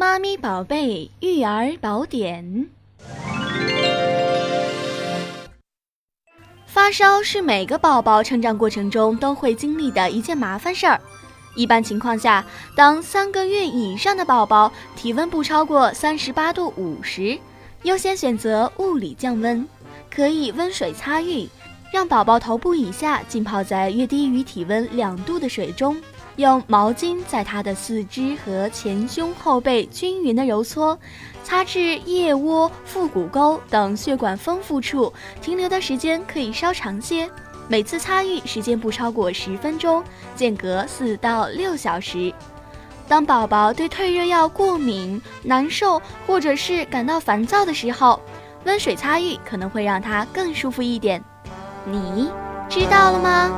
妈咪宝贝育儿宝典。发烧是每个宝宝成长过程中都会经历的一件麻烦事儿。一般情况下，当三个月以上的宝宝体温不超过三十八度五时，优先选择物理降温，可以温水擦浴，让宝宝头部以下浸泡在约低于体温两度的水中。用毛巾在他的四肢和前胸后背均匀的揉搓，擦至腋窝、腹股沟等血管丰富处，停留的时间可以稍长些。每次擦浴时间不超过十分钟，间隔四到六小时。当宝宝对退热药过敏、难受，或者是感到烦躁的时候，温水擦浴可能会让他更舒服一点。你知道了吗？